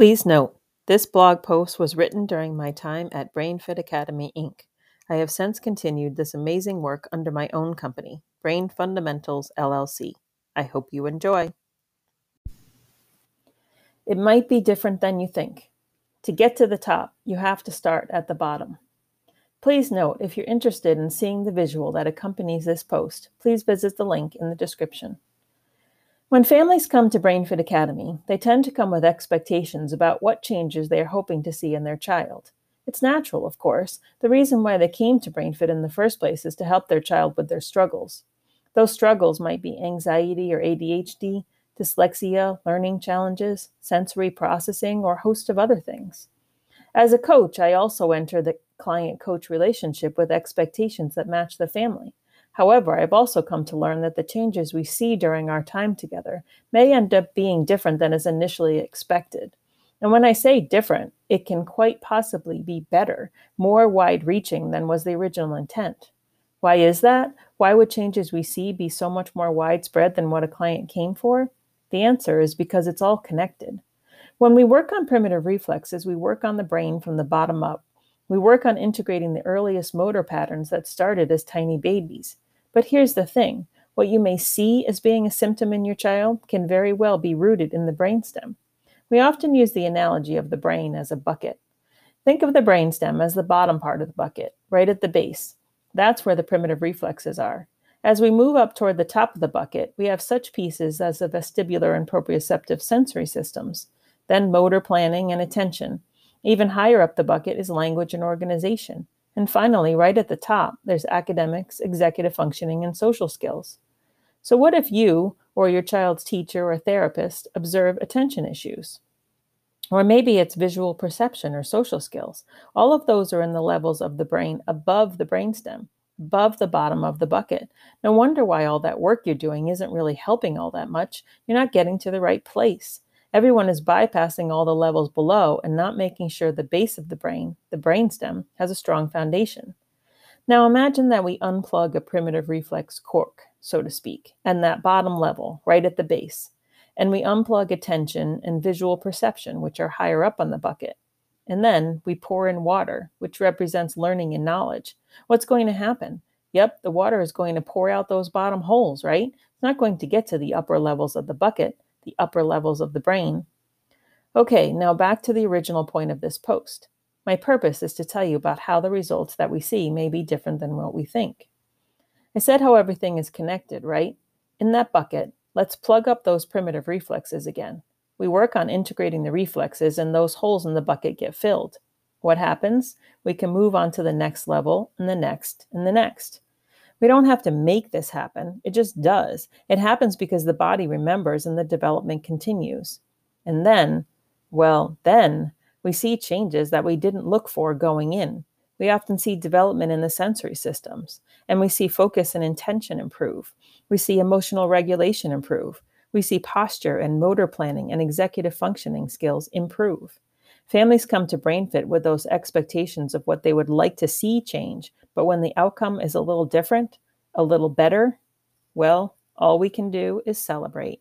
Please note, this blog post was written during my time at BrainFit Academy, Inc. I have since continued this amazing work under my own company, Brain Fundamentals LLC. I hope you enjoy. It might be different than you think. To get to the top, you have to start at the bottom. Please note if you're interested in seeing the visual that accompanies this post, please visit the link in the description. When families come to BrainFit Academy, they tend to come with expectations about what changes they are hoping to see in their child. It's natural, of course. The reason why they came to BrainFit in the first place is to help their child with their struggles. Those struggles might be anxiety or ADHD, dyslexia, learning challenges, sensory processing, or a host of other things. As a coach, I also enter the client coach relationship with expectations that match the family. However, I've also come to learn that the changes we see during our time together may end up being different than is initially expected. And when I say different, it can quite possibly be better, more wide reaching than was the original intent. Why is that? Why would changes we see be so much more widespread than what a client came for? The answer is because it's all connected. When we work on primitive reflexes, we work on the brain from the bottom up. We work on integrating the earliest motor patterns that started as tiny babies. But here's the thing what you may see as being a symptom in your child can very well be rooted in the brainstem. We often use the analogy of the brain as a bucket. Think of the brainstem as the bottom part of the bucket, right at the base. That's where the primitive reflexes are. As we move up toward the top of the bucket, we have such pieces as the vestibular and proprioceptive sensory systems, then motor planning and attention, even higher up the bucket is language and organization. And finally, right at the top, there's academics, executive functioning, and social skills. So, what if you or your child's teacher or therapist observe attention issues? Or maybe it's visual perception or social skills. All of those are in the levels of the brain above the brainstem, above the bottom of the bucket. No wonder why all that work you're doing isn't really helping all that much. You're not getting to the right place. Everyone is bypassing all the levels below and not making sure the base of the brain, the brainstem, has a strong foundation. Now imagine that we unplug a primitive reflex cork, so to speak, and that bottom level, right at the base, and we unplug attention and visual perception, which are higher up on the bucket. And then we pour in water, which represents learning and knowledge. What's going to happen? Yep, the water is going to pour out those bottom holes, right? It's not going to get to the upper levels of the bucket the upper levels of the brain. Okay, now back to the original point of this post. My purpose is to tell you about how the results that we see may be different than what we think. I said how everything is connected, right? In that bucket, let's plug up those primitive reflexes again. We work on integrating the reflexes, and those holes in the bucket get filled. What happens? We can move on to the next level, and the next, and the next. We don't have to make this happen, it just does. It happens because the body remembers and the development continues. And then, well, then we see changes that we didn't look for going in. We often see development in the sensory systems, and we see focus and intention improve. We see emotional regulation improve. We see posture and motor planning and executive functioning skills improve. Families come to BrainFit with those expectations of what they would like to see change, but when the outcome is a little different, a little better, well, all we can do is celebrate.